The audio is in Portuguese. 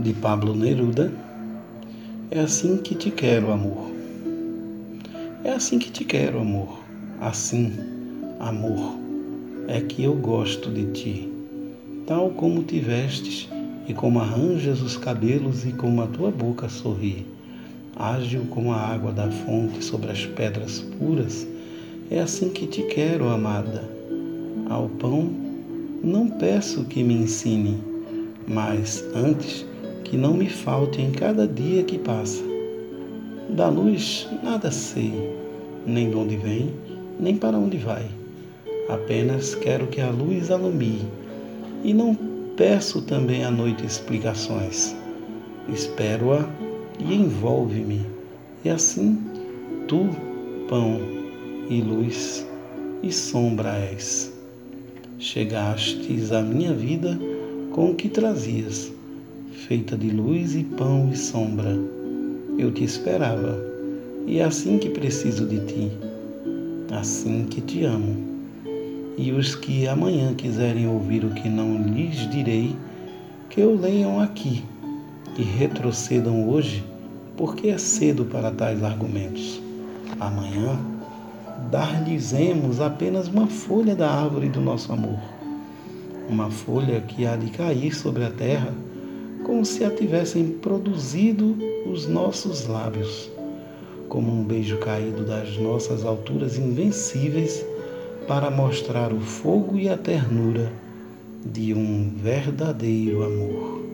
de Pablo Neruda. É assim que te quero, amor. É assim que te quero, amor. Assim, amor, é que eu gosto de ti. Tal como te vestes e como arranjas os cabelos e como a tua boca sorri. Ágil como a água da fonte sobre as pedras puras, é assim que te quero, amada. Ao pão, não peço que me ensine, mas antes que não me falte em cada dia que passa. Da luz nada sei, nem de onde vem, nem para onde vai. Apenas quero que a luz alumie, e não peço também à noite explicações. Espero-a e envolve-me, e assim tu, pão e luz e sombra és. Chegastes à minha vida com o que trazias feita de luz e pão e sombra. Eu te esperava, e é assim que preciso de ti, assim que te amo. E os que amanhã quiserem ouvir o que não lhes direi, que eu leiam aqui e retrocedam hoje, porque é cedo para tais argumentos. Amanhã dar-lhes-emos apenas uma folha da árvore do nosso amor, uma folha que há de cair sobre a terra como se a tivessem produzido os nossos lábios, como um beijo caído das nossas alturas invencíveis para mostrar o fogo e a ternura de um verdadeiro amor.